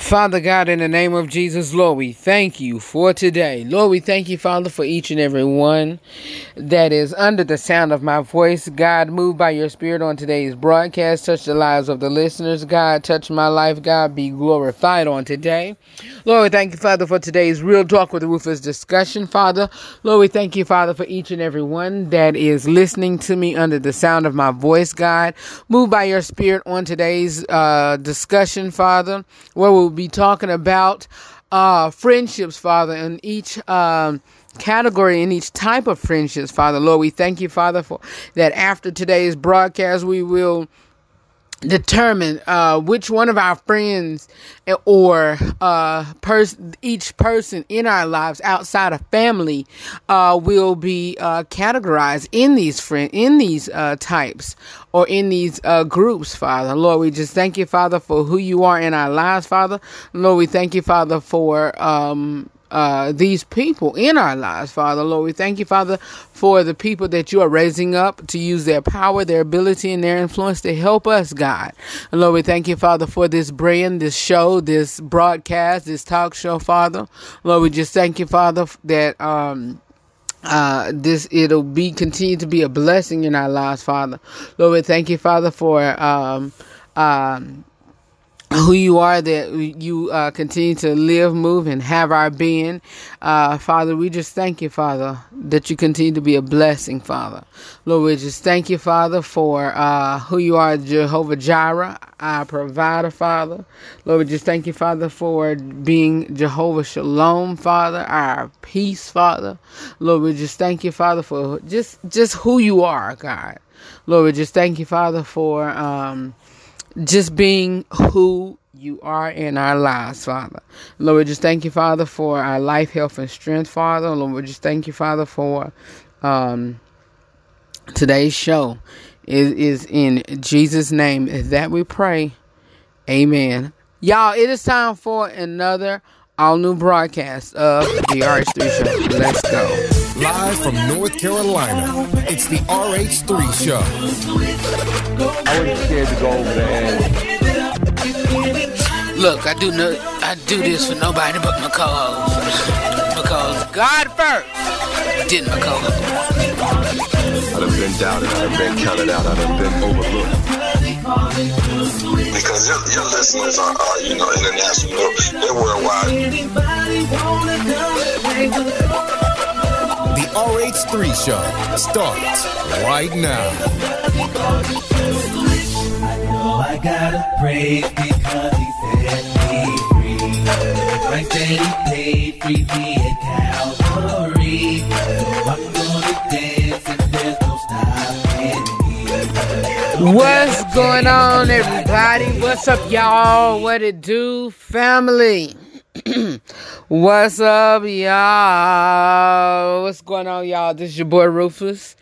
Father God, in the name of Jesus, Lord, we thank you for today. Lord, we thank you, Father, for each and every one that is under the sound of my voice. God, move by your spirit on today's broadcast. Touch the lives of the listeners. God, touch my life. God, be glorified on today. Lord, we thank you, Father, for today's Real Talk with Rufus discussion, Father. Lord, we thank you, Father, for each and every one that is listening to me under the sound of my voice, God. Move by your spirit on today's uh, discussion, Father, where we'll be be talking about uh, friendships, Father, in each um, category, in each type of friendships, Father. Lord, we thank you, Father, for that after today's broadcast, we will determine uh, which one of our friends or uh, pers- each person in our lives outside of family uh, will be uh, categorized in these friend in these uh, types or in these uh, groups, Father. Lord, we just thank you, Father, for who you are in our lives, Father. Lord, we thank you, Father, for um, uh, these people in our lives, Father. Lord, we thank you, Father, for the people that you are raising up to use their power, their ability, and their influence to help us, God. And Lord, we thank you, Father, for this brand, this show, this broadcast, this talk show, Father. Lord, we just thank you, Father, that, um, uh, this it'll be continue to be a blessing in our lives, Father. Lord, we thank you, Father, for um, um, who you are that you uh, continue to live, move, and have our being. Uh, Father, we just thank you, Father, that you continue to be a blessing, Father. Lord, we just thank you, Father, for uh, who you are, Jehovah Jireh, our provider, Father. Lord, we just thank you, Father, for being Jehovah Shalom, Father, our peace, Father. Lord, we just thank you, Father, for just just who you are, God. Lord, we just thank you, Father, for. Um, just being who you are in our lives, Father. Lord, just thank you, Father, for our life, health, and strength, Father. Lord, just thank you, Father, for um, today's show. It is in Jesus' name that we pray. Amen. Y'all, it is time for another all new broadcast of the RH3 Show. Let's go. Live from North Carolina, it's the RH3 Show. I wasn't scared to go over there. Look, I do no, I do this for nobody but my co-host because God first, didn't my co-host. I done been doubted, I done been counted out, I done been overlooked. Because your, your listeners are, are, you know, international, they're worldwide. The RH3 show starts right now. I know I gotta praise because he set me free. The price that he paid, free me at Calvary. So I'm gonna dance and there's no stopping me. What's going on, everybody? What's up, y'all? What it do, family? What's up, y'all? What's going on, y'all? This is your boy Rufus.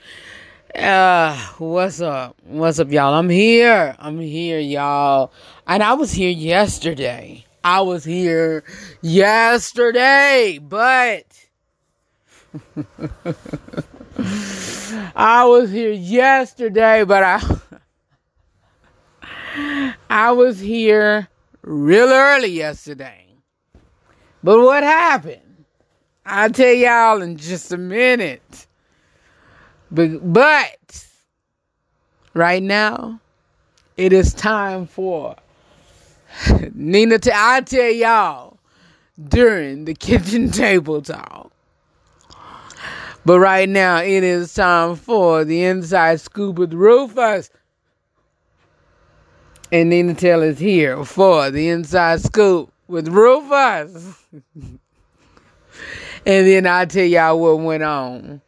Uh, what's up? What's up, y'all? I'm here. I'm here, y'all. And I was here yesterday. I was here yesterday, but I was here yesterday, but I I was here real early yesterday. But what happened? I'll tell y'all in just a minute. But, but right now, it is time for Nina. T- I tell y'all during the kitchen table talk. But right now, it is time for the inside scoop with Rufus. And Nina Taylor is here for the inside scoop with Rufus. and then I'll tell y'all what went on.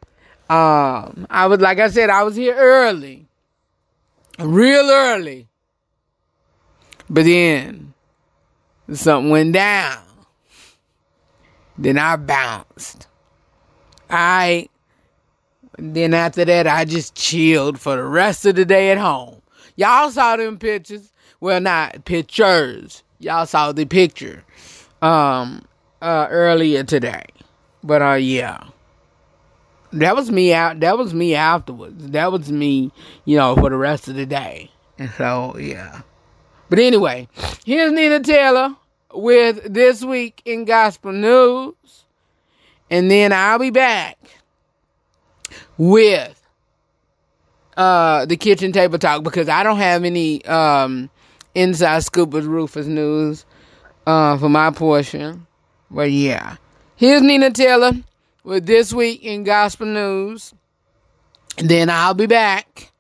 Um, I was like I said, I was here early. Real early. But then something went down. Then I bounced. I then after that I just chilled for the rest of the day at home. Y'all saw them pictures. Well not pictures. Y'all saw the picture um uh earlier today. But uh yeah. That was me out that was me afterwards. That was me, you know, for the rest of the day. And so yeah. But anyway, here's Nina Taylor with this week in gospel news. And then I'll be back with uh the kitchen table talk because I don't have any um inside scoop with Rufus news uh for my portion. But yeah. Here's Nina Taylor with this week in gospel news. And then I'll be back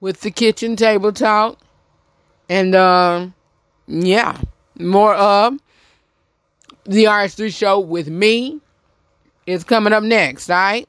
with the kitchen table talk. And um yeah, more of the RH3 show with me is coming up next, all right?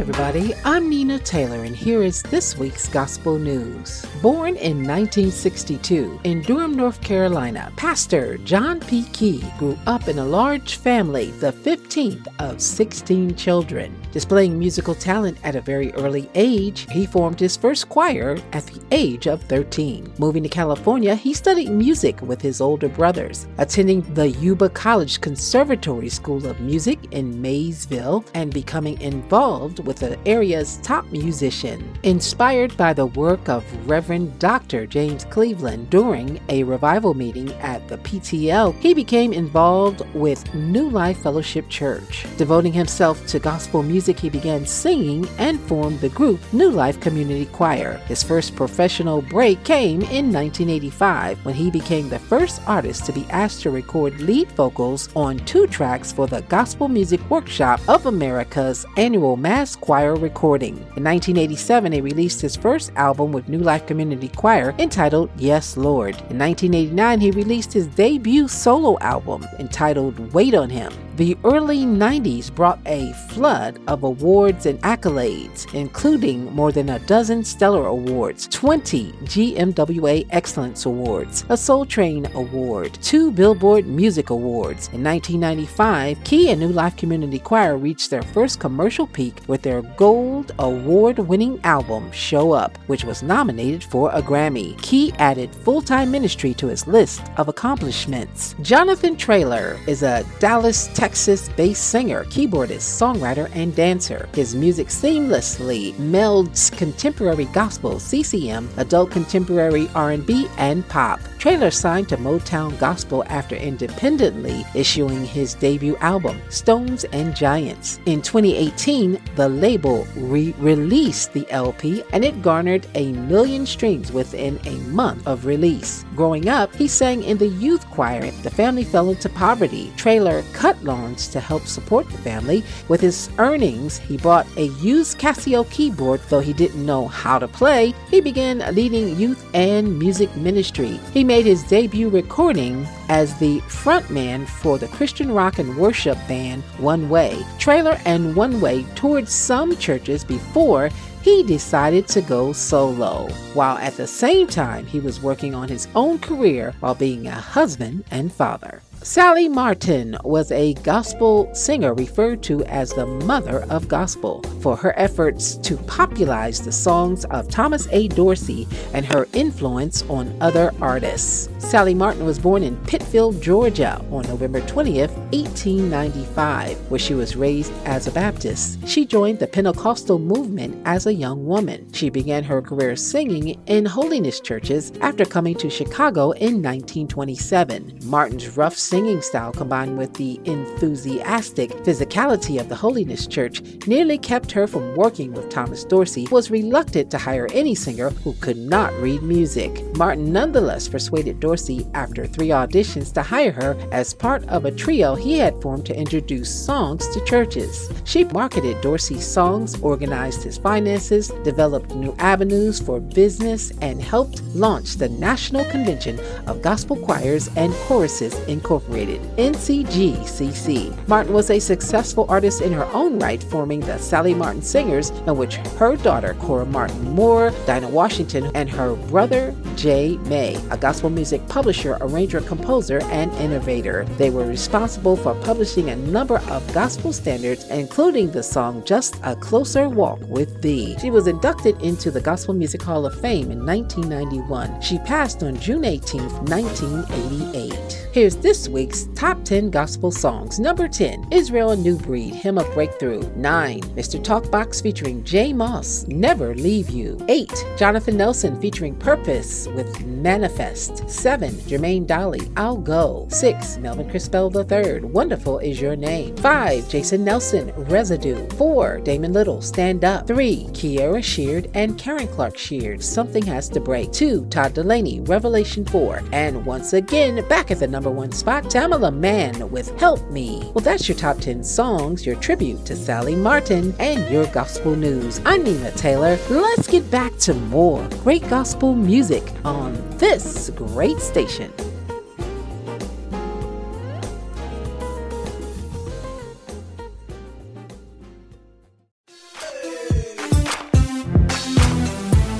Everybody. I'm Nina Taylor, and here is this week's Gospel News. Born in 1962 in Durham, North Carolina, Pastor John P. Kee grew up in a large family, the 15th of 16 children. Displaying musical talent at a very early age, he formed his first choir at the age of 13. Moving to California, he studied music with his older brothers, attending the Yuba College Conservatory School of Music in Marysville and becoming involved with the area's top musician. Inspired by the work of Reverend Dr. James Cleveland during a revival meeting at the PTL, he became involved with New Life Fellowship Church. Devoting himself to gospel music, he began singing and formed the group New Life Community Choir. His first professional break came in 1985 when he became the first artist to be asked to record lead vocals on two tracks for the Gospel Music Workshop of America's annual mass choir recording. In 1987, he released his first album with New Life Community Choir entitled Yes Lord. In 1989, he released his debut solo album entitled Wait on Him. The early 90s brought a flood of awards and accolades, including more than a dozen Stellar Awards, 20 GMWA Excellence Awards, a Soul Train Award, two Billboard Music Awards. In 1995, Kee and New Life Community Choir reached their first commercial peak with their Gold Award winning album, Show Up, which was nominated for a Grammy. Kee added full time ministry to his list of accomplishments. Jonathan Traylor is a Dallas, Texas based singer, keyboardist, songwriter, and dancer. His music seamlessly melds contemporary gospel, CCM, adult contemporary R&B, and pop. Traylor signed to Motown Gospel after independently issuing his debut album, Stones and Giants. In 2018, the label re-released the LP and it garnered a million streams within a month of release. Growing up, he sang in the youth choir. The family fell into poverty. Traylor cut to help support the family. With his earnings, he bought a used Casio keyboard, though he didn't know how to play. He began leading youth and music ministry. He made his debut recording as the frontman for the Christian rock and worship band One Way. Traylor and One Way toured some churches before he decided to go solo, while at the same time he was working on his own career while being a husband and father. Sally Martin was a gospel singer referred to as the mother of gospel for her efforts to popularize the songs of Thomas A. Dorsey and her influence on other artists. Sally Martin was born in Pittsfield, Georgia on November 20th, 1895, where she was raised as a Baptist. She joined the Pentecostal movement as a young woman. She began her career singing in holiness churches after coming to Chicago in 1927. Martin's rough singing style combined with the enthusiastic physicality of the Holiness Church nearly kept her from working with Thomas Dorsey, was reluctant to hire any singer who could not read music. Martin nonetheless persuaded Dorsey after three auditions to hire her as part of a trio he had formed to introduce songs to churches. She marketed Dorsey's songs, organized his finances, developed new avenues for business, and helped launch the National Convention of Gospel Choirs and Choruses Incorporated Incorporated, NCGCC. Martin was a successful artist in her own right, forming the Sally Martin Singers, in which her daughter, Cora Martin Moore, Dinah Washington, and her brother, Jay May, a gospel music publisher, arranger, composer, and innovator. They were responsible for publishing a number of gospel standards, including the song Just a Closer Walk with Thee. She was inducted into the Gospel Music Hall of Fame in 1991. She passed on June 18, 1988. Here's this week's top 10 gospel songs. Number 10, Israel New Breed, Hymn of Breakthrough. 9, Mr. Talkbox featuring Jay Moss, Never Leave You. 8, Jonathan Nelson featuring Purpose with Manifest. 7, Jermaine Dolly, I'll Go. 6, Melvin Crispell III, Wonderful Is Your Name. 5, Jason Nelson, Residue. 4, Damon Little, Stand Up. 3, Kierra Sheard and Karen Clark Sheard, Something Has to Break. 2, Todd Dulaney, Revelation 4. And once again, back at the number one spot, Tamela Mann with Help Me. Well, that's your top 10 songs, your tribute to Sally Martin, and your gospel news. I'm Nina Taylor. Let's get back to more great gospel music on this great station.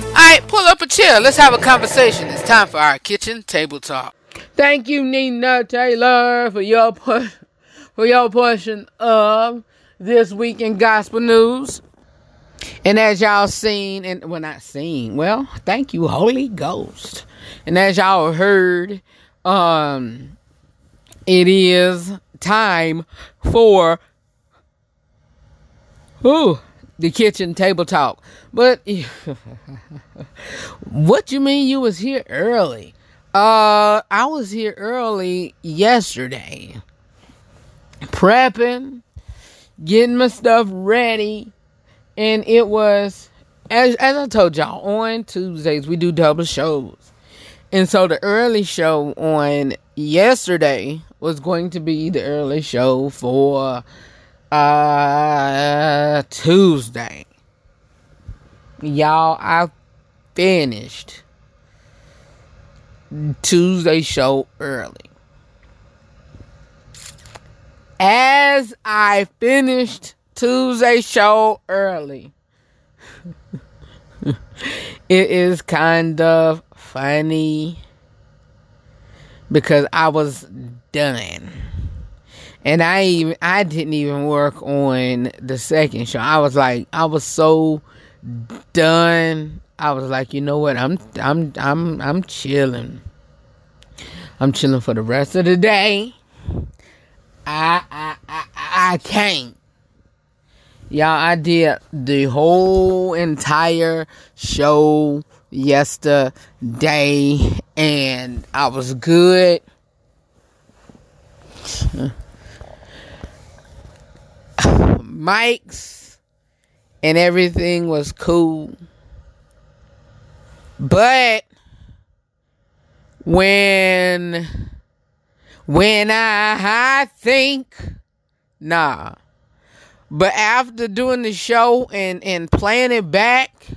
Alright, pull up a chair. Let's have a conversation. It's time for our kitchen table talk. Thank you, Nina Taylor, for your pu- for your portion of this week in gospel news. And as y'all seen, and well, not seen, well, thank you, Holy Ghost. And as y'all heard, um, it is time for ooh, the kitchen table talk. But what you mean you was here early? Uh, I was here early yesterday, prepping, getting my stuff ready, and it was as as I told y'all on Tuesdays we do double shows, and so the early show on yesterday was going to be the early show for uh Tuesday. Y'all, I finished Tuesday show early. As I finished Tuesday show early, it is kind of funny because I was done. And I even I didn't even work on the second show. I was like I was so done. I was like, you know what? I'm I'm I'm I'm chilling. I'm chilling for the rest of the day. I I I I can't. Y'all, I did the whole entire show yesterday and I was good. Mics and everything was cool. But when when I, I think nah. But after doing the show and and playing it back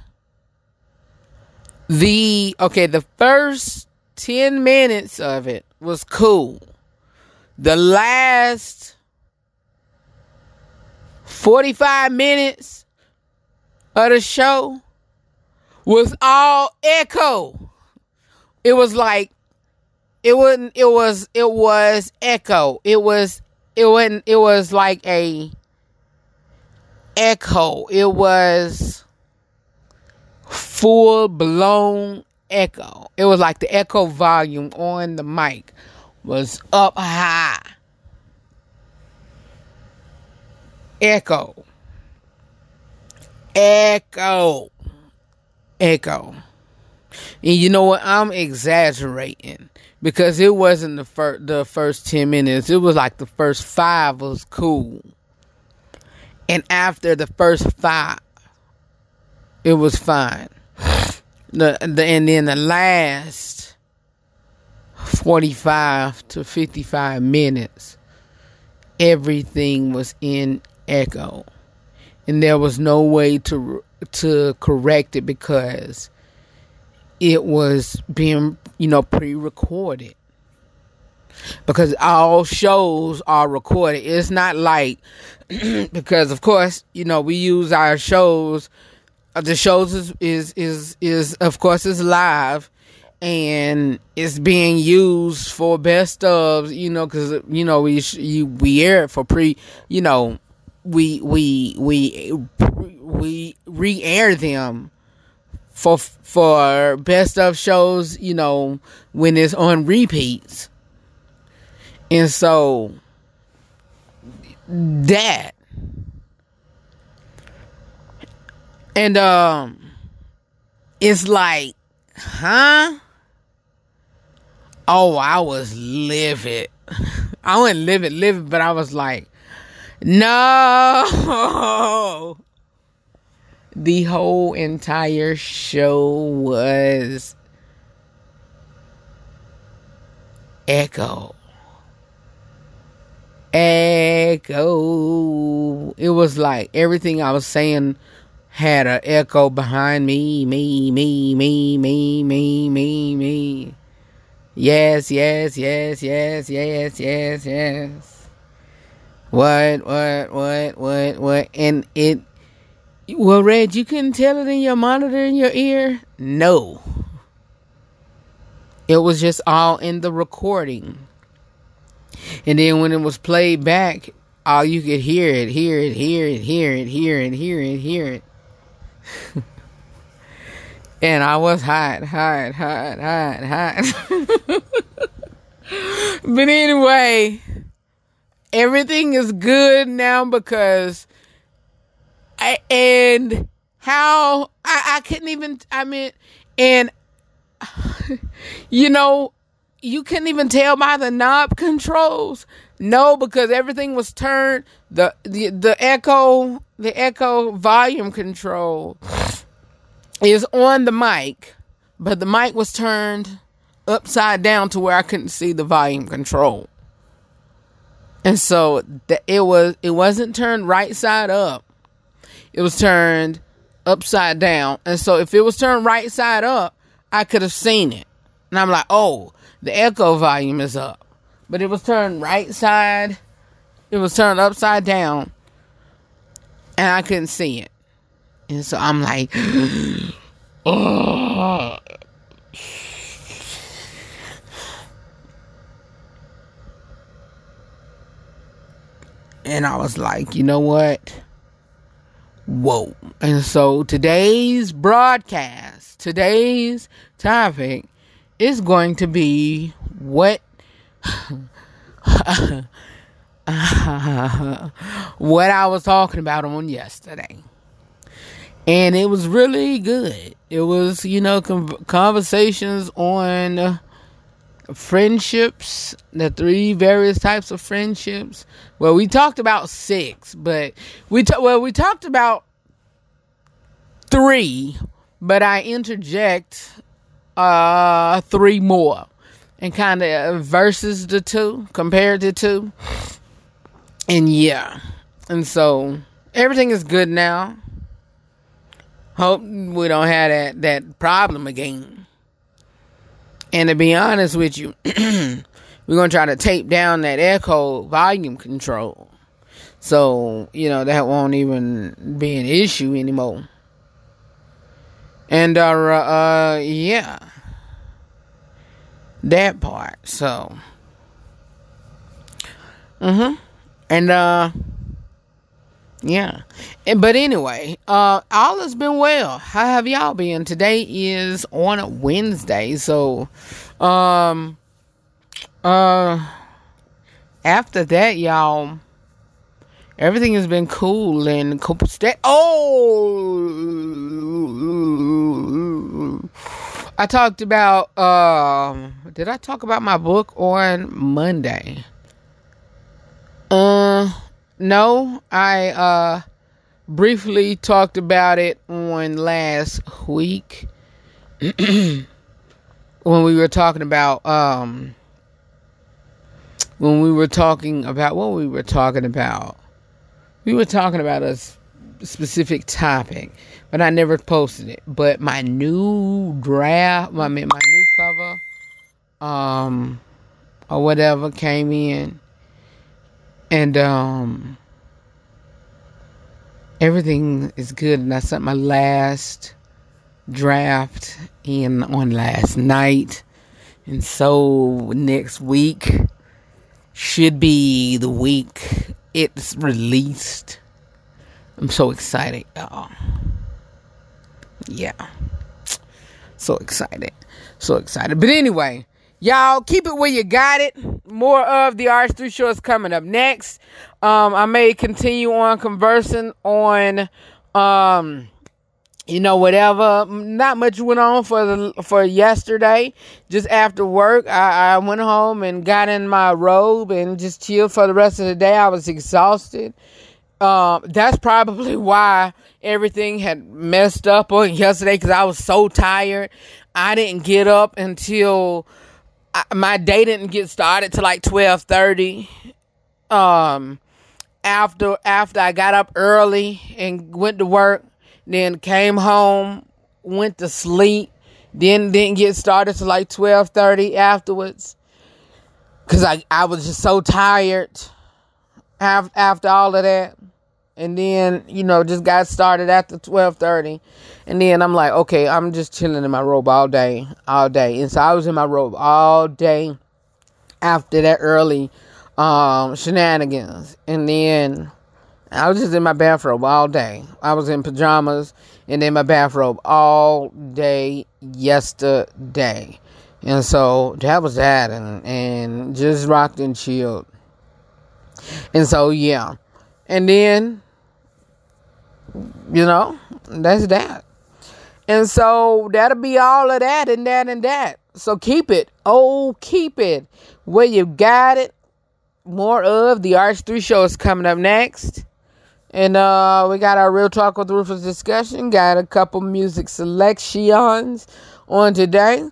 the okay, the first 10 minutes of it was cool. The last 45 minutes of the show was all echo. It was like it wasn't it was it was echo. It was it wasn't it was like a echo. It was full blown echo. It was like the echo volume on the mic was up high. Echo. Echo. Echo. And you know what? I'm exaggerating because it wasn't the first the first 10 minutes. It was like the first 5 was cool. And after the first 5 it was fine. The, the and then the last 45 to 55 minutes everything was in echo and there was no way to to correct it because it was being you know pre-recorded because all shows are recorded. It's not like because of course you know we use our shows. uh, The shows is is is, is of course is live and it's being used for best of you know because you know we you we air it for pre you know we we we we re-air them for for best of shows you know when it's on repeats. And so that. And um it's like huh? Oh i was livid. I wasn't livid livid but i was like no! The whole entire show was Echo. Echo. It was like everything I was saying had an echo behind me, me, me, me, me, me, me, me. Yes, yes, yes, yes, yes, yes, yes what what what what what and it well, Red, you couldn't tell it in your monitor in your ear? No. It was just all in the recording. And then when it was played back, all you could hear it, hear it, hear it, hear it, hear it, hear it, hear it. and I was hot, hot, hot, hot, hot. but anyway, everything is good now because I, and how I, I couldn't even I mean and you know you couldn't even tell by the knob controls. No because everything was turned the the, the echo the echo volume control is on the mic but the mic was turned upside down to where I couldn't see the volume control and so the, it was it wasn't turned right side up it was turned upside down. And so if it was turned right side up, I could have seen it. And I'm like, oh, the echo volume is up. But it was turned right side, it was turned upside down, and I couldn't see it. And so I'm like. And I was like, you know what? Whoa. And so today's broadcast, today's topic is going to be what what I was talking about on yesterday. And it was really good. It was, you know, con- conversations on friendships, the three various types of friendships. Well, we talked about six, but we ta- well we talked about three, but I interject uh three more and kind of versus the two, compared the two. And yeah. And so everything is good now. Hope we don't have that that problem again. And to be honest with you, we're going to try to tape down that echo volume control. So, you know, that won't even be an issue anymore. And, uh, uh, yeah. That part. So, mm hmm. And, uh, yeah. And, but anyway, uh, all has been well. How have y'all been? Today is on a Wednesday, so um uh after that, y'all everything has been cool and co- stay Oh I talked about um did I talk about my book on Monday? Uh no, I uh briefly talked about it on last week when we were talking about um when we were talking about what we were talking about. We were talking about a specific topic, but I never posted it. But my new draft, I mean my new cover, um or whatever came in. And um everything is good and I sent my last draft in on last night. And so next week should be the week it's released. I'm so excited, y'all. Yeah. So excited. So excited. But anyway, y'all keep it where you got it. More of the RH3 show is coming up next. Um, I may continue on conversing on um you know whatever not much went on for the for yesterday just after work I, I went home and got in my robe and just chilled for the rest of the day i was exhausted um, that's probably why everything had messed up on yesterday because I was so tired. I didn't get up until I, my day didn't get started till like twelve thirty. Um, after after I got up early and went to work, then came home, went to sleep, then didn't get started till like twelve thirty afterwards. Cause I I was just so tired after after all of that and then you know just got started after 12:30 and then I'm like okay I'm just chilling in my robe all day all day. And so I was in my robe all day after that early um shenanigans. And then I was just in my bathrobe all day. I was in pajamas and in my bathrobe all day yesterday. And so that was that. And and just rocked and chilled. And so yeah. And then you know, that's that. And so that'll be all of that and that and that. So keep it. Oh, keep it where you got it. More of the RH3 show is coming up next. And uh, we got our Real Talk with Rufus discussion. Got a couple music selections on today.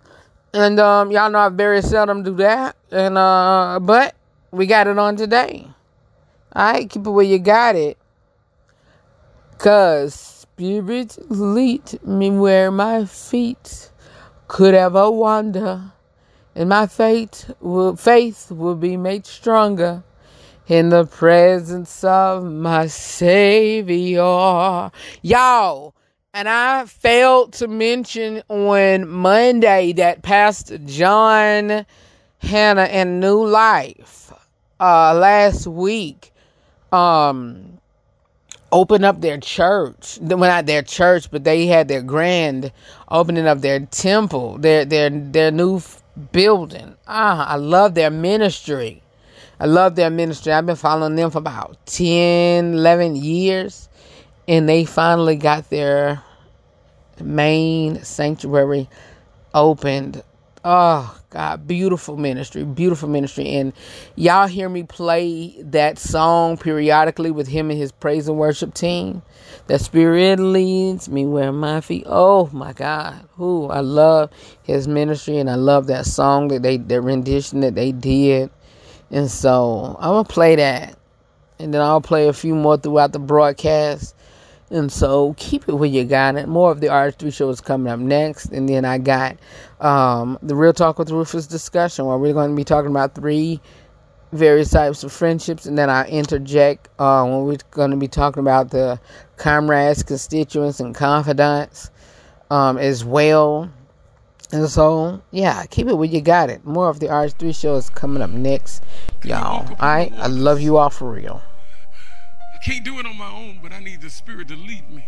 And um, y'all know I very seldom do that. And uh, but we got it on today. Alright, keep it where you got it. Cause spirits lead me where my feet could ever wander. And my faith will, faith will be made stronger in the presence of my Savior. Y'all, and I failed to mention on Monday that Pastor John Hannah and New Life uh, last week um open up their church. Well, not their church, but they had their grand opening of their temple, their their their new building. Ah, I love their ministry. I love their ministry. I've been following them for about 10, 11 years, and they finally got their main sanctuary opened. Oh, God, beautiful ministry, beautiful ministry. And y'all hear me play that song periodically with him and his praise and worship team. The Spirit leads me where my feet. Oh my God. Who I love his ministry and I love that song that they that rendition that they did. And so I'm gonna play that. And then I'll play a few more throughout the broadcast. And so keep it where you got it. More of the RH3 show is coming up next. And then I got um, the Real Talk with Rufus discussion where we're going to be talking about three various types of friendships. And then I interject uh, when we're going to be talking about the comrades, constituents, and confidants um, as well. And so, yeah, keep it where you got it. More of the RH3 show is coming up next, y'all. All right? I love you all for real can't do it on my own, but I need the Spirit to lead me.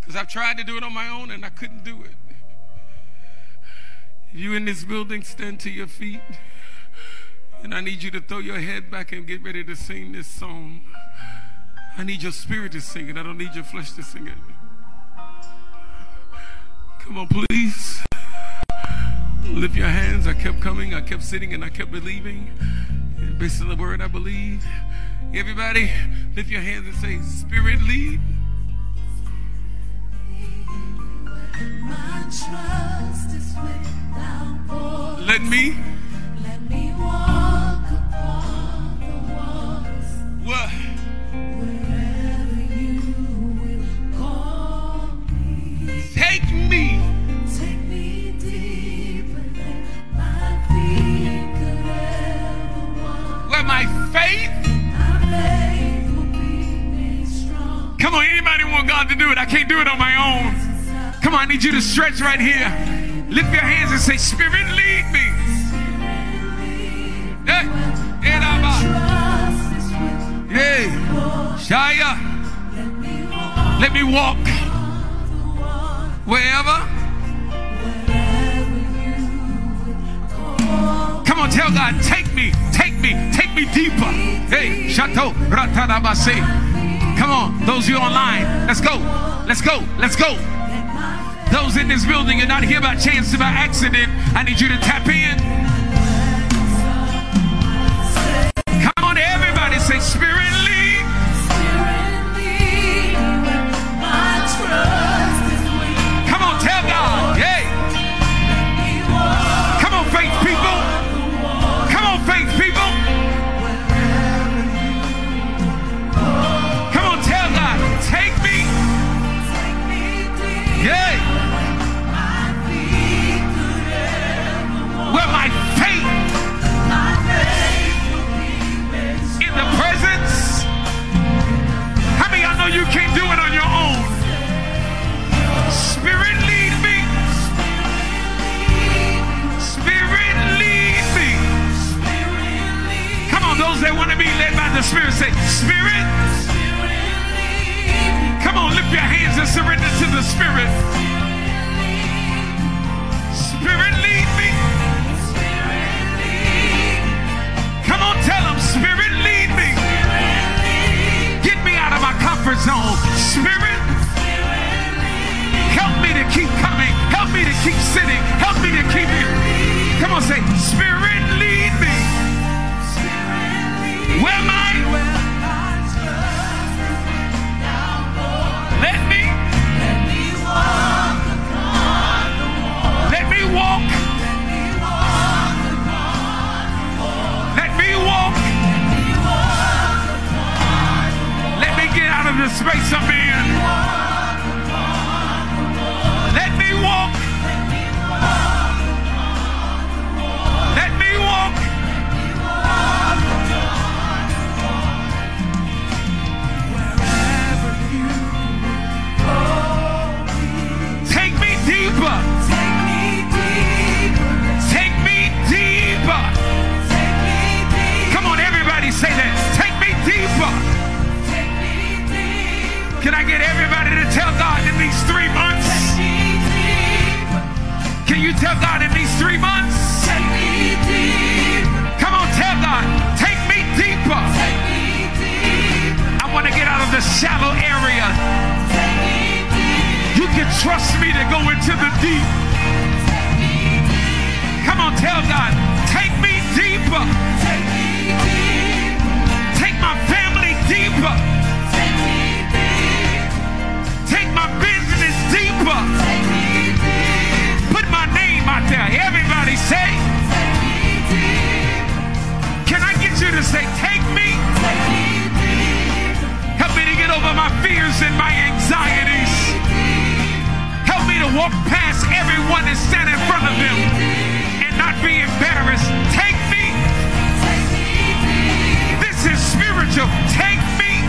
Because I've tried to do it on my own and I couldn't do it. You in this building, stand to your feet. And I need you to throw your head back and get ready to sing this song. I need your spirit to sing it. I don't need your flesh to sing it. Come on, please. Lift your hands. I kept coming. I kept sitting and I kept believing. Based on the word I believe. Everybody, lift your hands and say, Spirit, lead. Let me. Let me walk upon the waters. What? Wherever you will call me. Take me. Take me deeper than my feet could ever walk. Let my faith. I can't do it on my own. Come on, I need you to stretch right here. Lift your hands and say, Spirit, lead me. Hey. Hey, Shaya. Let me walk wherever. Come on, tell God, take me, take me, take me deeper. Hey, Chateau Ratanabase. Come on, those of you online, let's go, let's go, let's go. Those in this building, you're not here by chance by accident. I need you to tap in. Of the space I'm in. You tell God in these three months? Come on, tell God, take me deeper. I want to get out of the shallow area. You can trust me to go into the deep. Come on, tell God, take me deeper. Take my family deeper. There. Everybody say. Can I get you to say, take me? Help me to get over my fears and my anxieties. Help me to walk past everyone and stand in front of them and not be embarrassed. Take me. This is spiritual. Take me.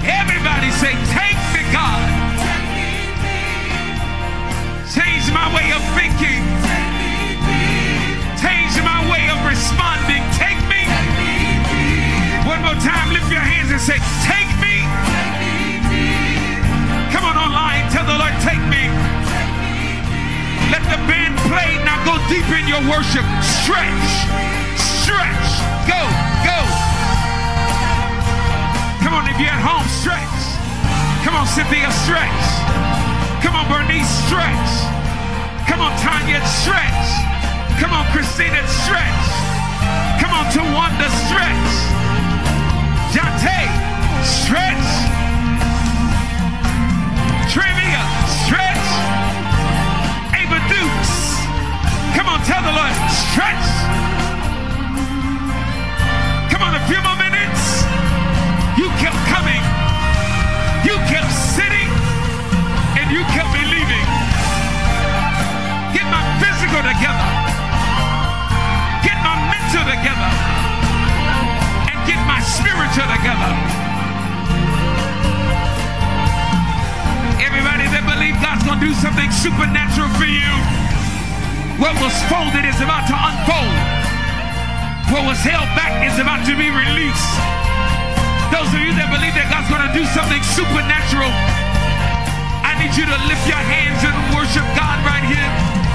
Everybody say, take Change my way of thinking. Change my way of responding. Take me. One more time, lift your hands and say, take me. Come on online, tell the Lord, take me. Let the band play. Now go deep in your worship. Stretch. Stretch. Go. Go. Come on, if you're at home, stretch. Come on, Cynthia, stretch. Come on, Bernice, stretch. Come on, Tanya, stretch. Come on, Christina, stretch. Come on, Tawanda, stretch. Jante, stretch. Trivia, stretch. Ava Dukes. Come on, tell the Lord, stretch. together and get my spiritual together. Everybody that believes God's going to do something supernatural for you, what was folded is about to unfold. What was held back is about to be released. Those of you that believe that God's going to do something supernatural, I need you to lift your hands and worship God right here.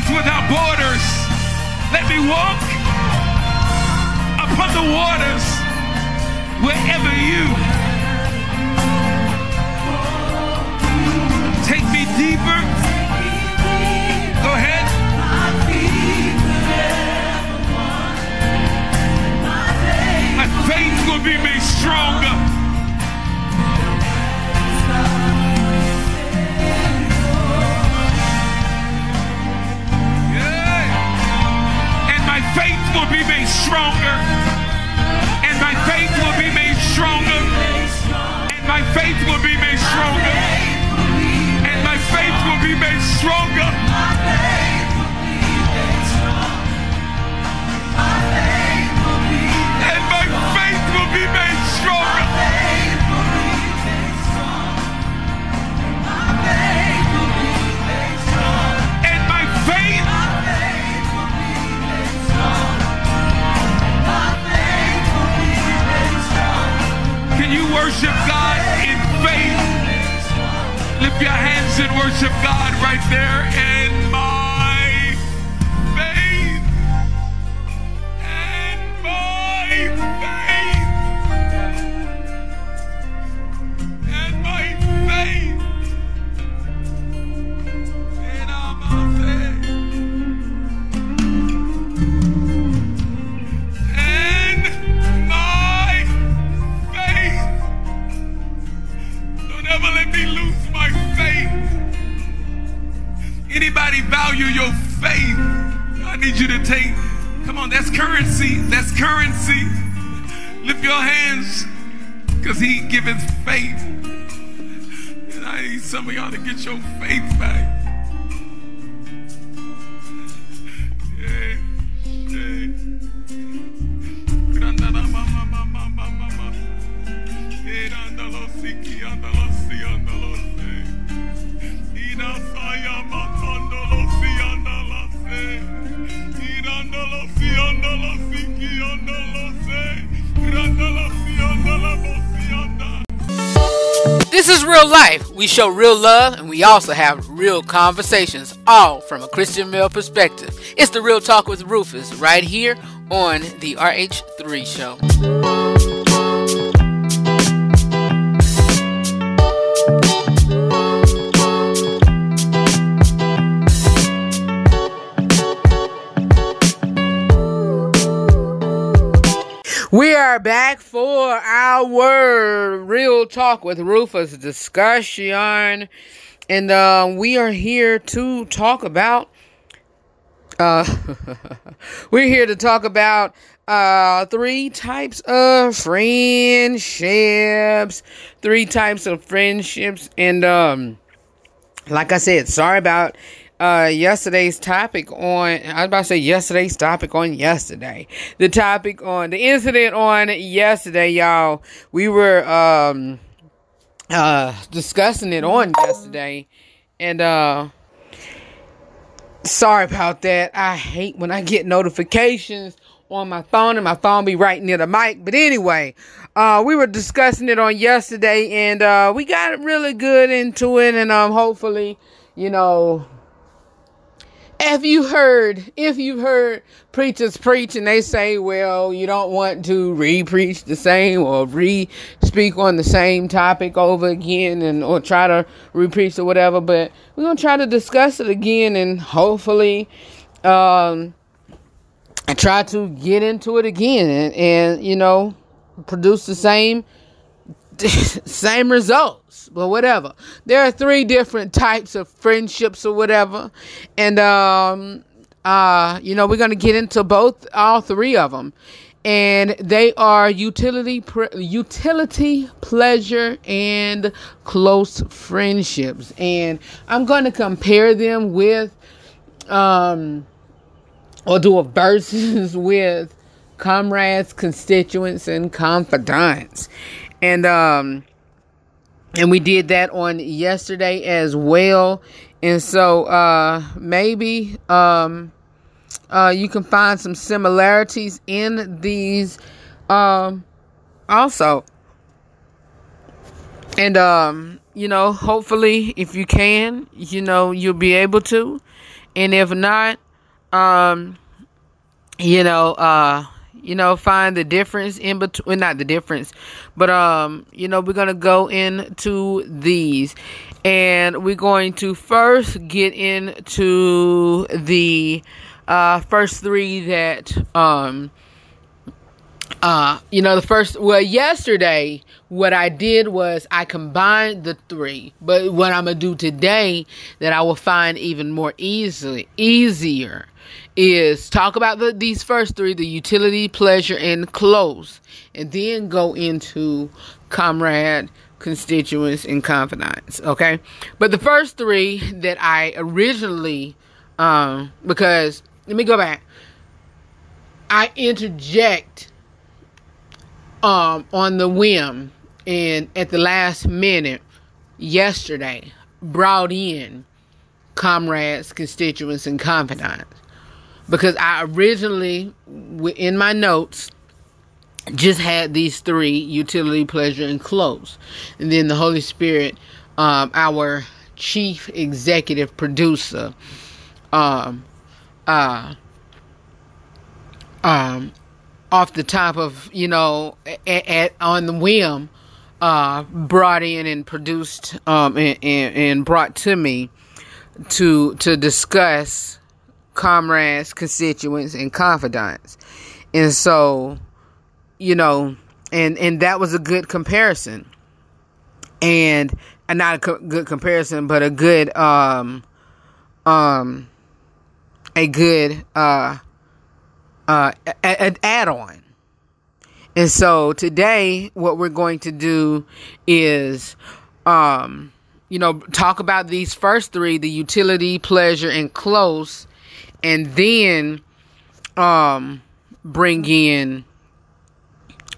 Faith without borders. Let me walk upon the waters wherever you take me deeper. Go ahead. My faith will be made stronger. My faith will be made stronger. We show real love and we also have real conversations, all from a Christian male perspective. It's the Real Talk with Rufus right here on the RH3 show. Are back for our real talk with Rufus discussion, and uh, we are here to talk about. Uh, we're here to talk about uh, three types of friendships. Three types of friendships, and um, like I said, sorry about uh yesterday's topic on I was about to say yesterday's topic on yesterday. The topic on the incident on yesterday, y'all. We were um uh discussing it on yesterday and uh sorry about that. I hate when I get notifications on my phone and my phone be right near the mic. But anyway, uh, we were discussing it on yesterday and, uh, we got really good into it and, um, hopefully, you know, if you heard, if you've heard preachers preach and they say, well, you don't want to re-preach the same or re-speak on the same topic over again and or try to re-preach or whatever, but we're gonna try to discuss it again and hopefully, um, try to get into it again and, and you know, produce the same same results, but whatever. There are three different types of friendships or whatever, and um, uh, you know, we're gonna get into both, all three of them, and they are utility, pre- utility, pleasure, and close friendships, and I'm gonna compare them with, um, or do a versus with comrades, constituents, and confidants. And um and we did that on yesterday as well. And so uh maybe um uh you can find some similarities in these um also. And um you know, hopefully if you can, you know, you'll be able to. And if not, um you know, uh you know, find the difference in between not the difference, but um, you know, we're gonna go into these. And we're going to first get into the uh first three that um uh you know the first well yesterday what i did was i combined the three. But what i'm gonna do today that i will find even more easily easier is talk about the, these first three the utility pleasure and close and then go into comrade constituents and confidants okay? But the first three that i originally um because let me go back. I interject um on the whim and at the last minute yesterday brought in comrades constituents and confidants because i originally in my notes just had these three utility pleasure and close and then the holy spirit um our chief executive producer um uh um off the top of you know at, at, on the whim uh brought in and produced um and, and, and brought to me to to discuss comrades constituents and confidants and so you know and and that was a good comparison and and not a co- good comparison but a good um um a good uh uh, an add-on. And so today, what we're going to do is, um, you know, talk about these first three: the utility, pleasure, and close, and then, um, bring in,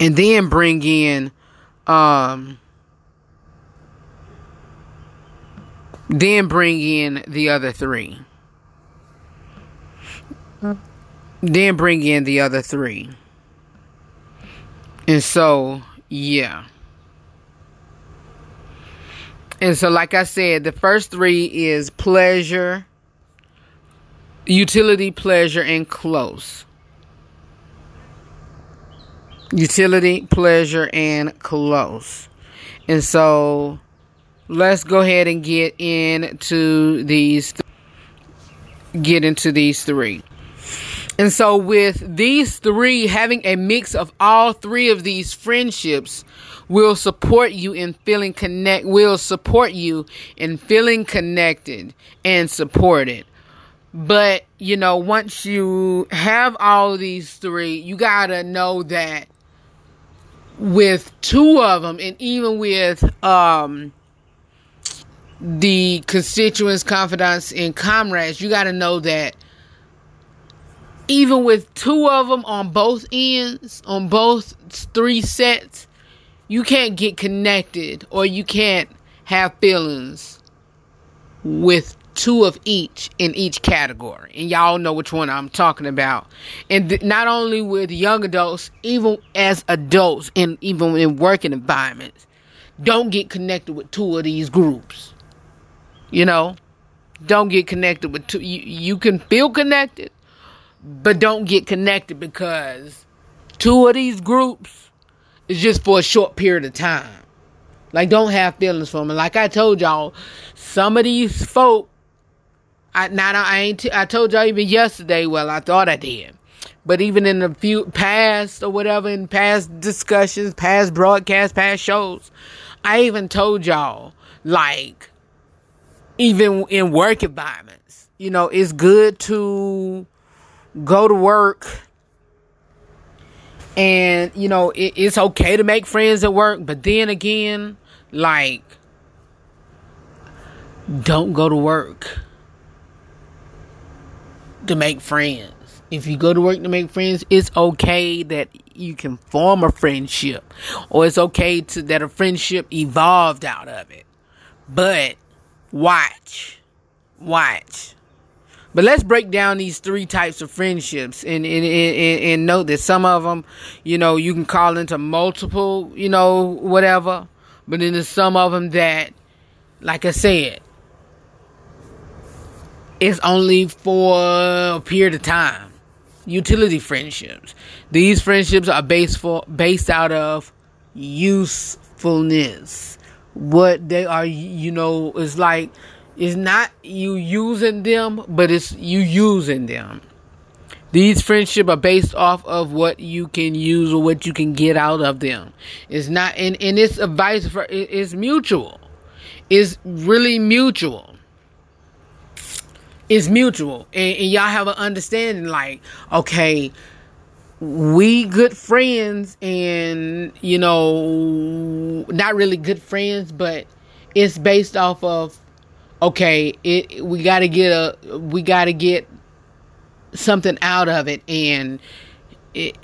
and then bring in, um, then bring in the other three then bring in the other three. And so, yeah. And so, like I said, the first three is pleasure, utility, pleasure, and close. Utility, pleasure, and close. And so, let's go ahead and get into these. Th- get into these three. And so, with these three, having a mix of all three of these friendships will support you in feeling connect, will support you in feeling connected and supported. But, you know, once you have all these three, you gotta know that with two of them, and even with, um, the constituents, confidants, and comrades, you gotta know that even with two of them on both ends, on both three sets, you can't get connected or you can't have feelings with two of each in each category. And y'all know which one I'm talking about. And th- not only with young adults, even as adults and even in working environments, don't get connected with two of these groups. You know, don't get connected with two. You, you can feel connected, but don't get connected because two of these groups is just for a short period of time. Like, don't have feelings for them. Like I told y'all, some of these folk, I not I ain't t- I told y'all even yesterday. Well, I thought I did, but even in the few past or whatever, in past discussions, past broadcasts, past shows, I even told y'all like, even in work environments, you know, it's good to go to work and you know it, it's okay to make friends at work but then again like don't go to work to make friends If you go to work to make friends, it's okay that you can form a friendship, or it's okay to that a friendship evolved out of it. But watch, watch. But let's break down these three types of friendships and, and, and, and note that some of them, you know, you can call into multiple, you know, whatever. But then there's some of them that, like I said, it's only for a period of time. Utility friendships. These friendships are based for based out of usefulness. What they are, you know, is like it's not you using them, but it's you using them. These friendships are based off of what you can use or what you can get out of them. It's not, and, and it's advice for it's mutual. It's really mutual it's mutual. And, and, y'all have an understanding like okay we good friends and you know not really good friends but it's based off of okay it we got to get a we got to get something out of it. And it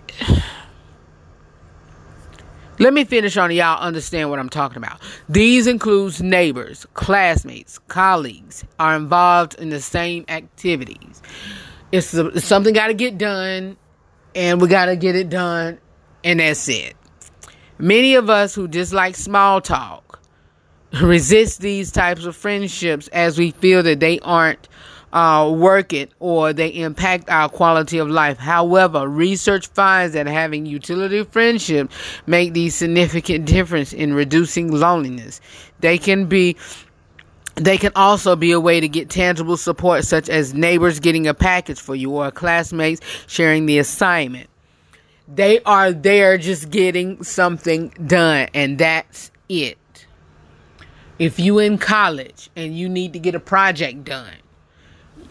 let me finish on y'all understand what I'm talking about. These includes neighbors, classmates, colleagues are involved in the same activities. It's, it's something got to get done and we got to get it done and that's it. Many of us who dislike small talk resist these types of friendships as we feel that they aren't uh, work it or they impact our quality of life. However, research finds that having utility friendships make these significant difference in reducing loneliness. They can be they can also be a way to get tangible support, such as neighbors getting a package for you or classmates sharing the assignment. They are there just getting something done, and that's it. If you in college and you need to get a project done,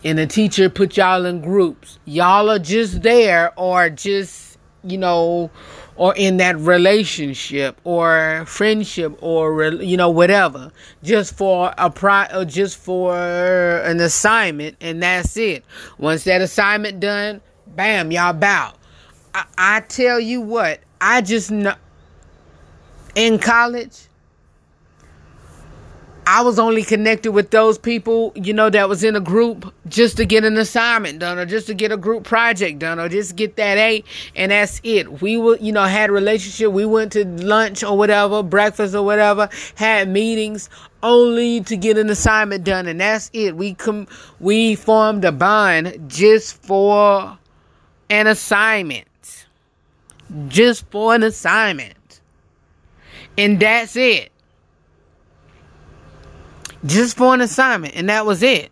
and a teacher put y'all in groups. Y'all are just there or just, you know, or in that relationship or friendship or you know whatever. Just for a pro or uh, just for an assignment and that's it. Once that assignment done bam y'all bow i, I tell you what i just know in college I was only connected with those people, you know, that was in a group just to get an assignment done or just to get a group project done or just get that A and that's it. We were, you know, had a relationship. We went to lunch or whatever, breakfast or whatever, had meetings only to get an assignment done and that's it. We come we formed a bond just for an assignment. Just for an assignment. And that's it just for an assignment, and that was it.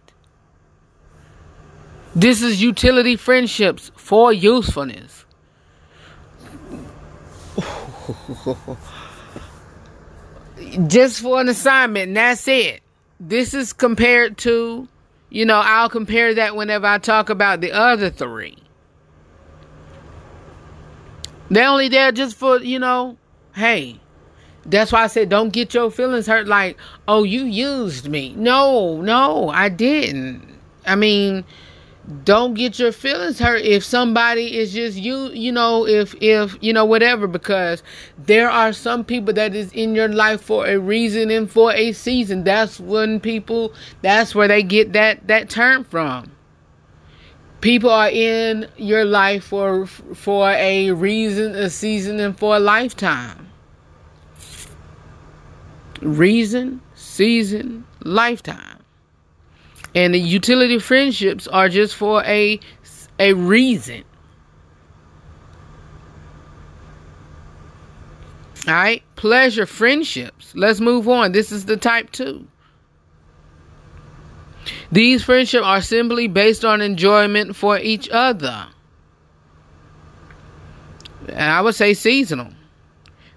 This is utility friendships for usefulness. just for an assignment, and that's it. This is compared to, you know, I'll compare that whenever I talk about the other three. They're only there just for, you know, hey, that's why I said don't get your feelings hurt like, oh, you used me. No, no, I didn't. I mean, don't get your feelings hurt if somebody is just you, you know, if if you know whatever because there are some people that is in your life for a reason and for a season. That's when people that's where they get that that term from. People are in your life for for a reason, a season and for a lifetime reason, season, lifetime. And the utility friendships are just for a a reason. All right, pleasure friendships. Let's move on. This is the type 2. These friendships are simply based on enjoyment for each other. And I would say seasonal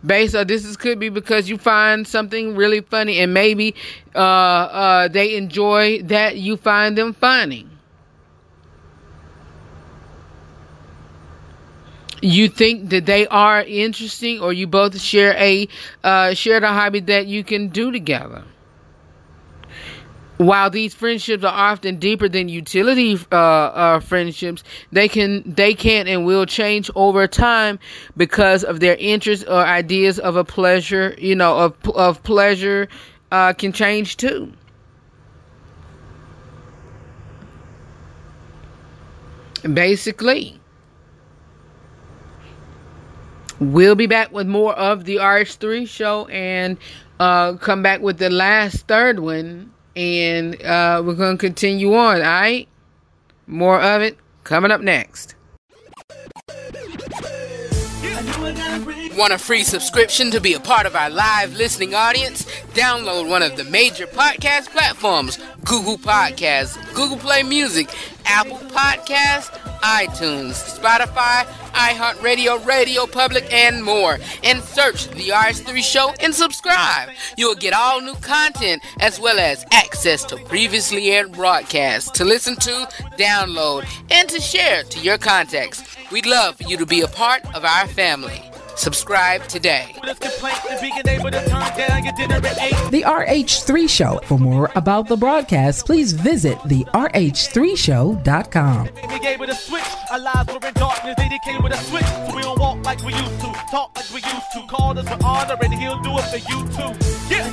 based on this is could be because you find something really funny and maybe uh, uh, they enjoy that you find them funny. You think that they are interesting, or you both share a uh, shared a hobby that you can do together. While these friendships are often deeper than utility uh, uh, friendships, they can they can and will change over time because of their interests or ideas of a pleasure. You know, of of pleasure uh, can change too. Basically, we'll be back with more of the RH3 show and uh, come back with the last third one and uh, we're going to continue on. All right, more of it coming up next. Want a free subscription to be a part of our live listening audience? Download one of the major podcast platforms Google Podcasts, Google Play Music, Apple Podcasts, iTunes, Spotify, iHeartRadio, Radio Public, and more. And search The RH3 Show and subscribe. You'll get all new content as well as access to previously aired broadcasts to listen to, download, and to share to your contacts. We'd love for you to be a part of our family. Subscribe today. The RH3 Show. For more about the broadcast, please visit the RH3Show.com. We gave it a switch. Our lives were in darkness. They came with a switch. So we don't walk like we used to. Talk like we used to. Call us for honor and he'll do it for you too. Yeah.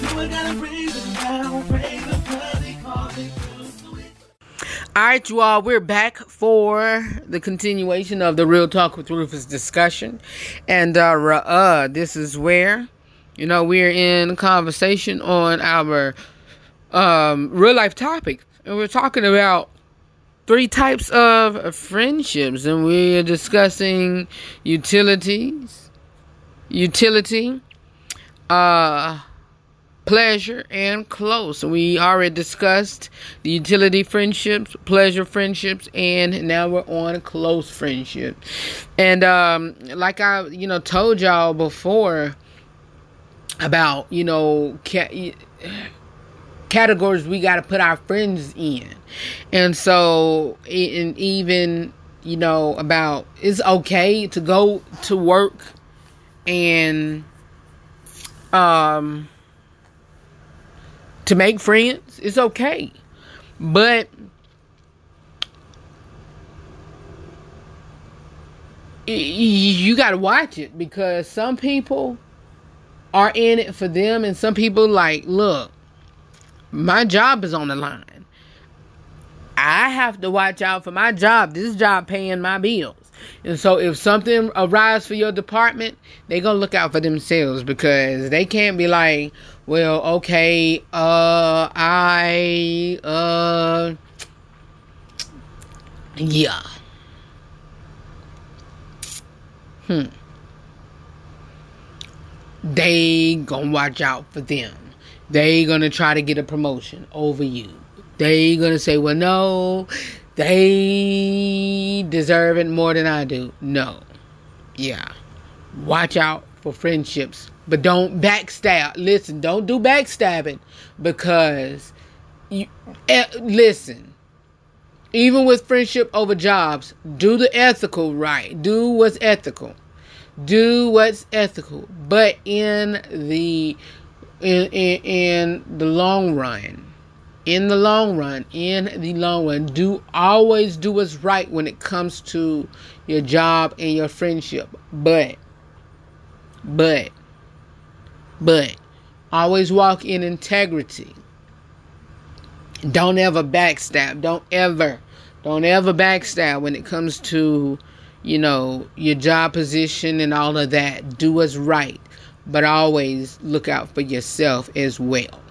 All right, you all, we're back for the continuation of the Real Talk with Rufus discussion. And uh, uh this is where, you know, we're in conversation on our um, real life topic. And we're talking about three types of friendships. And we're discussing utilities, utility, uh, pleasure and close. We already discussed the utility friendships, pleasure friendships, and now we're on close friendship. And um, like I, you know, told y'all before about you know ca- categories we got to put our friends in, and so and even you know about it's okay to go to work and um to make friends it's okay. But you got to watch it because some people are in it for them and some people like look my job is on the line. I have to watch out for my job. This job paying my bills and so if something arrives for your department they gonna look out for themselves because they can't be like well, okay, uh, I, uh, yeah. Hmm. They gonna watch out for them. They gonna try to get a promotion over you. They gonna say, well, no, they deserve it more than I do. No. Yeah. Watch out for friendships but don't backstab. Listen, don't do backstabbing because you eh, listen. Even with friendship over jobs, do the ethical right. Do what's ethical. Do what's ethical. But in the in, in, in the long run, in the long run, in the long run, do always do what's right when it comes to your job and your friendship. But but but always walk in integrity. Don't ever backstab. Don't ever, don't ever backstab when it comes to, you know, your job position and all of that. Do what's right, but always look out for yourself as well.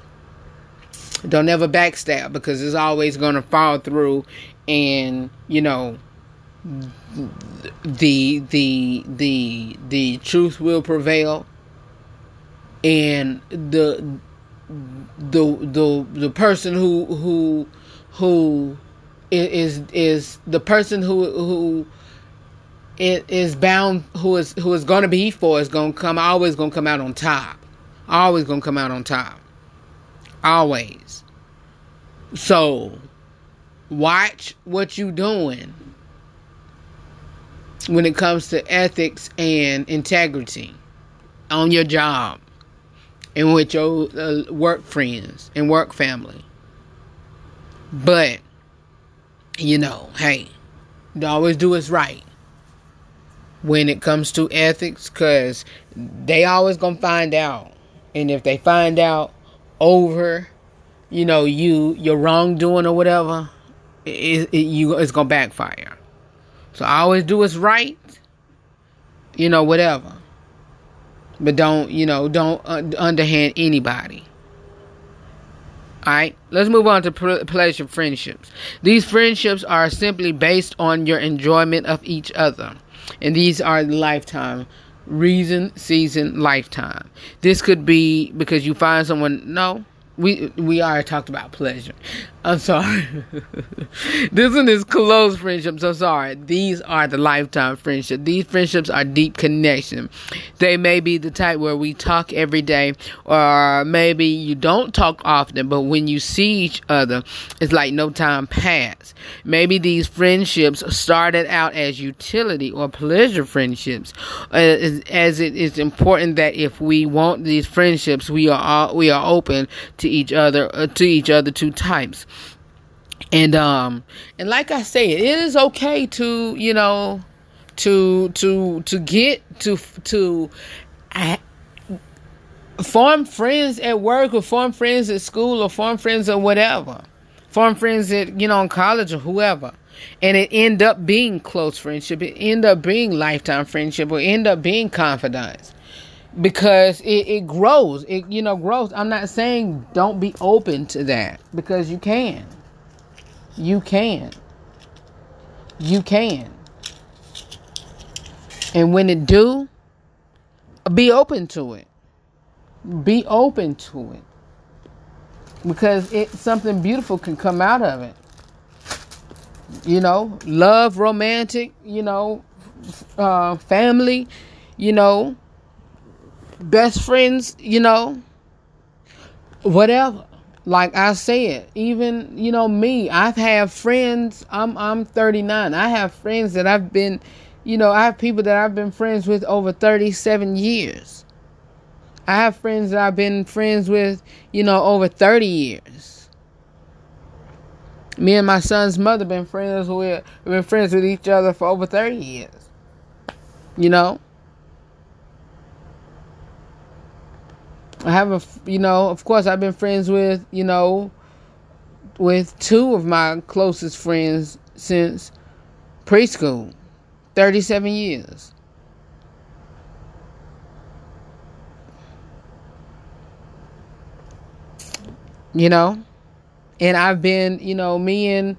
Don't ever backstab because it's always going to fall through, and you know, the the the the truth will prevail. And the the the the person who who who is is the person who who is bound who is who is going to be for is going to come always going to come out on top. Always going to come out on top always so watch what you doing when it comes to ethics and integrity on your job and with your uh, work friends and work family. But, you know, hey, always do what's right when it comes to ethics because they always gonna find out. And if they find out over, you know, you, your wrongdoing or whatever, it, it, you, it's gonna backfire. So I always do what's right, you know, whatever. But don't, you know, don't underhand anybody. All right, let's move on to pleasure friendships. These friendships are simply based on your enjoyment of each other, and these are lifetime reason, season, lifetime. This could be because you find someone. No, we we already talked about pleasure. I'm sorry. this one is close friendships. I'm sorry. These are the lifetime friendships. These friendships are deep connection. They may be the type where we talk every day, or maybe you don't talk often, but when you see each other, it's like no time passed. Maybe these friendships started out as utility or pleasure friendships, uh, as it is important that if we want these friendships, we are all, we are open to each other uh, to each other two types and um and like i say it is okay to you know to to to get to to form friends at work or form friends at school or form friends or whatever. Form friends at you know in college or whoever. And it end up being close friendship. It end up being lifetime friendship or end up being confidants. Because it, it grows. It you know grows. I'm not saying don't be open to that because you can you can. You can. And when it do be open to it. Be open to it. Because it something beautiful can come out of it. You know love romantic you know uh, family you know best friends, you know, whatever. Like I said, even you know me, I've had friends. I'm I'm 39. I have friends that I've been, you know, I have people that I've been friends with over 37 years. I have friends that I've been friends with, you know, over 30 years. Me and my son's mother been friends with been friends with each other for over 30 years. You know? I have a, you know, of course, I've been friends with, you know, with two of my closest friends since preschool, 37 years. You know, and I've been, you know, me and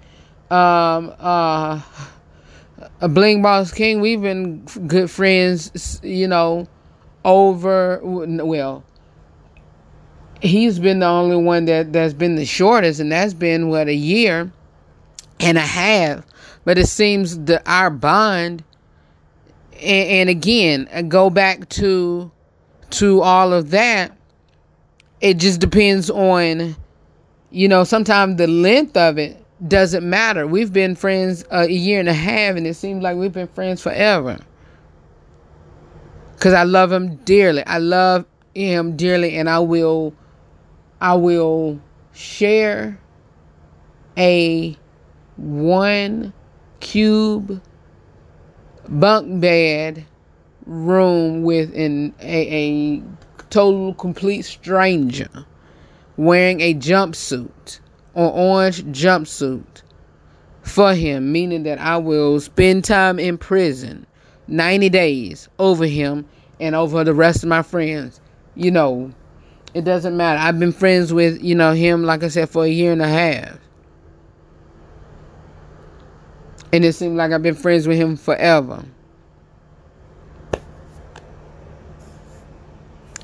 um uh a Bling Boss King, we've been good friends, you know, over well he's been the only one that that's been the shortest, and that's been what a year and a half. But it seems that our bond, and, and again, uh, go back to to all of that. It just depends on, you know, sometimes the length of it doesn't matter. We've been friends a year and a half, and it seems like we've been friends forever. Cause I love him dearly. I love him dearly, and I will I will share a one cube bunk bed room with an a, a total complete stranger wearing a jumpsuit or orange jumpsuit for him, meaning that I will spend time in prison 90 days over him and over the rest of my friends. You know, it doesn't matter. I've been friends with, you know, him, like I said, for a year and a half. And it seems like I've been friends with him forever.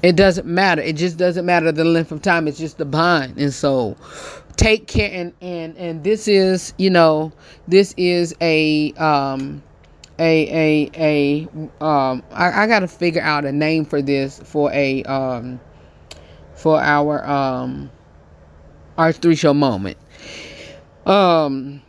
It doesn't matter. It just doesn't matter the length of time. It's just the bond. And so take care and and and this is, you know, this is a um a a a um I, I gotta figure out a name for this for a um for our um our three show moment. Um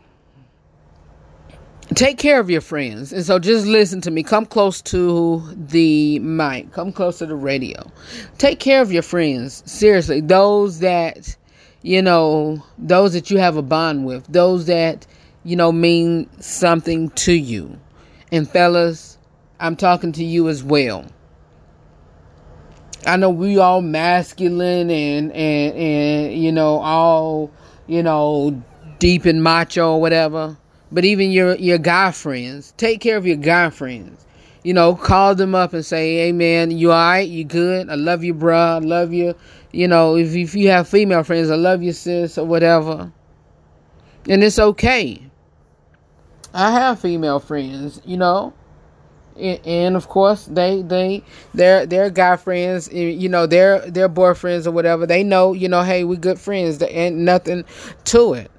take care of your friends. And so just listen to me. Come close to the mic. Come close to the radio. Take care of your friends. Seriously, those that you know, those that you have a bond with, those that, you know, mean something to you. And fellas, I'm talking to you as well. I know we all masculine and and and you know all you know deep and macho or whatever. But even your your guy friends, take care of your guy friends. You know, call them up and say, "Hey man, you alright? You good? I love you, bruh. I love you." You know, if if you have female friends, I love you, sis, or whatever. And it's okay. I have female friends, you know and of course they they their their guy friends eh, you know their their boyfriends or whatever. They know you know hey we good friends. There ain't nothing to it.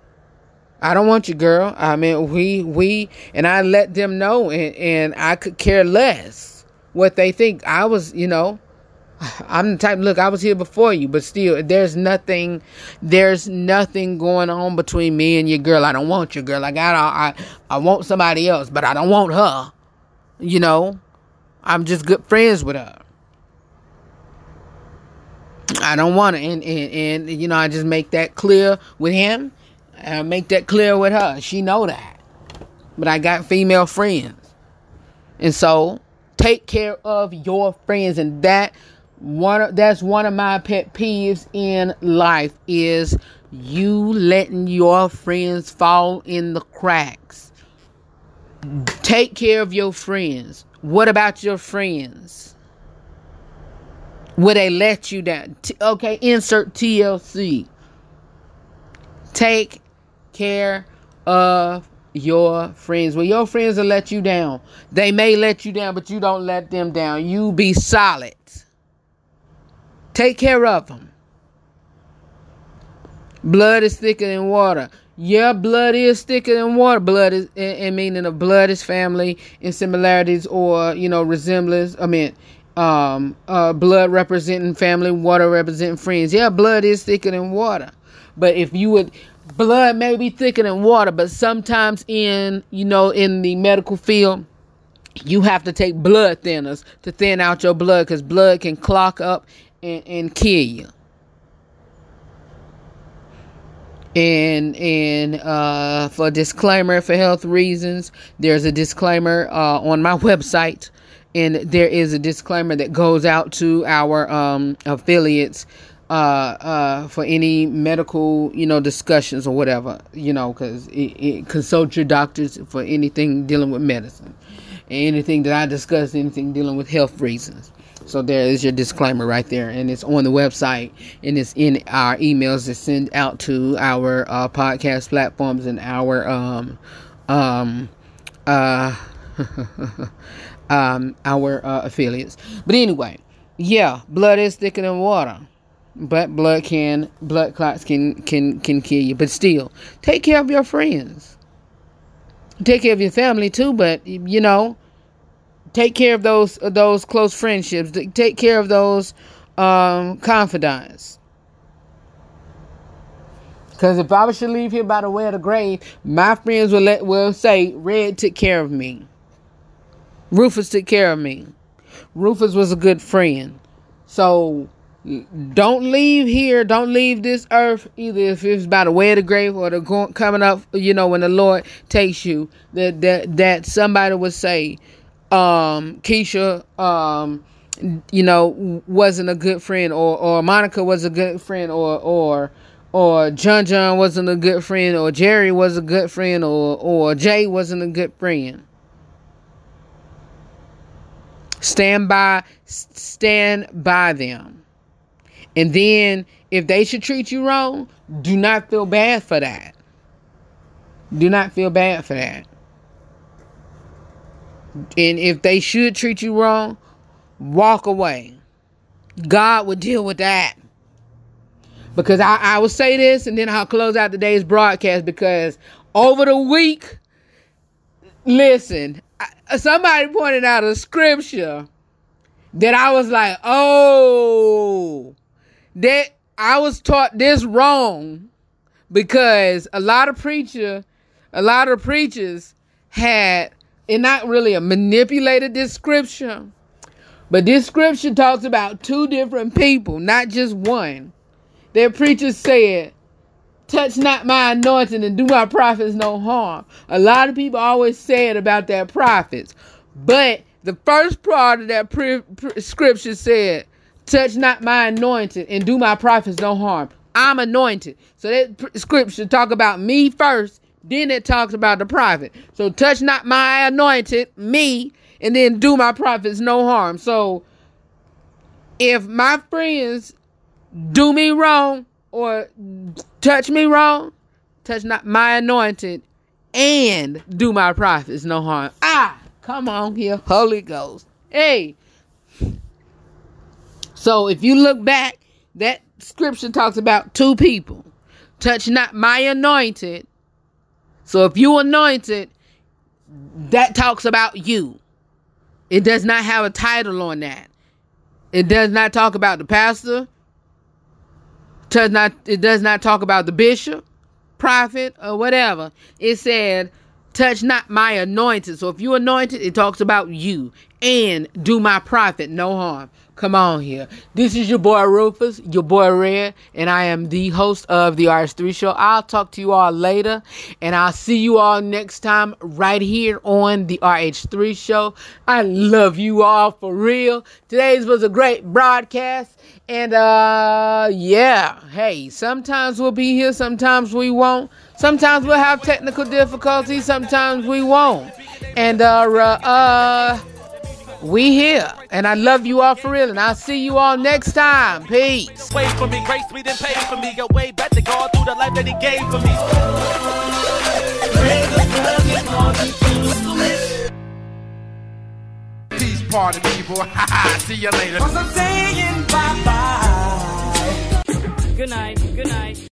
I don't want you girl. I mean we we and i let them know and, and i could care less what they think. I was you know i'm the type look i was here before you but still there's nothing there's nothing going on between me and your girl. I don't want your girl. I got i i want somebody else but i don't want her you know, I'm just good friends with her. I don't want to, and, and, and you know, I just make that clear with him. I make that clear with her. She know that. But I got female friends, and so take care of your friends, and that one that's one of my pet peeves in life is you letting your friends fall in the cracks. Take care of your friends. What about your friends? Will they let you down? T- okay, insert TLC. Take care of your friends. Well, your friends will let you down. They may let you down, but you don't let them down. You be solid. Take care of them. Blood is thicker than water. Yeah, blood is thicker than water. Blood is, in, meaning of blood is family in similarities or you know resemblance. I mean, um, uh, blood representing family, water representing friends. Yeah, blood is thicker than water. But if you would, blood may be thicker than water. But sometimes in you know in the medical field, you have to take blood thinners to thin out your blood because blood can clog up and, and kill you. And and uh, for disclaimer for health reasons there's a disclaimer uh, on my website. And there is a disclaimer that goes out to our um, affiliates uh, uh, for any medical you know discussions or whatever you know because consult your doctors for anything dealing with medicine. Anything that i discuss anything dealing with health reasons so there is your disclaimer right there, and it's on the website, and it's in our emails that send out to our uh, podcast platforms and our um um uh um our uh, affiliates. But anyway, yeah, blood is thicker than water, but blood can blood clots can can can kill you. But still, take care of your friends. Take care of your family too, but you know, take care of those those close friendships. Take care of those um, confidants. Because if I should leave here by the way of the grave, my friends will let will say, "Red took care of me. Rufus took care of me. Rufus was a good friend." So don't leave here. Don't leave this earth either if it's by the way of the grave or the going, coming up. You know when the Lord takes you, that that that somebody would say, um, Keisha, um, you know, wasn't a good friend, or or Monica was a good friend, or or or John John wasn't a good friend, or Jerry was a good friend, or or Jay wasn't a good friend. Stand by, stand by them, and then if they should treat you wrong, do not feel bad for that. Do not feel bad for that. And if they should treat you wrong, walk away. God will deal with that. Because I, I will say this and then I'll close out today's broadcast because over the week, listen, somebody pointed out a scripture that I was like, oh, that I was taught this wrong because a lot of preacher, a lot of preachers had and not really a manipulated description, but this scripture talks about two different people, not just one. Their preacher said touch not my anointing and do my prophets no harm. A lot of people always say it about their prophets, but the first part of that pre- pre- scripture said, touch not my anointing and do my prophets no harm. I'm anointed. So that scripture talk about me first, then it talks about the prophet. So touch not my anointed, me, and then do my prophets no harm. So if my friends do me wrong or touch me wrong, touch not my anointed and do my prophets no harm. Ah, come on here, Holy Ghost. Hey. So if you look back, that scripture talks about two people. Touch not my anointed. So if you anointed, that talks about you. It does not have a title on that. It does not talk about the pastor. Does not it does not talk about the bishop, prophet, or whatever. It said, touch not my anointed. So if you anointed, it talks about you. And do my prophet no harm. Come on here. This is your boy Rufus, your boy Red, and I am the host of the RH3 Show. I'll talk to you all later, and I'll see you all next time right here on the RH3 Show. I love you all for real. Today's was a great broadcast, and uh, yeah, hey, sometimes we'll be here, sometimes we won't. Sometimes we'll have technical difficulties, sometimes we won't. And uh, uh, we here, and I love you all for real, and I'll see you all next time. Peace. Wait for me, grace me, then pay for me. Got way back to God through the life that He gave for me. Peace party people. See you later. Cause I'm saying bye bye. Good night. Good night.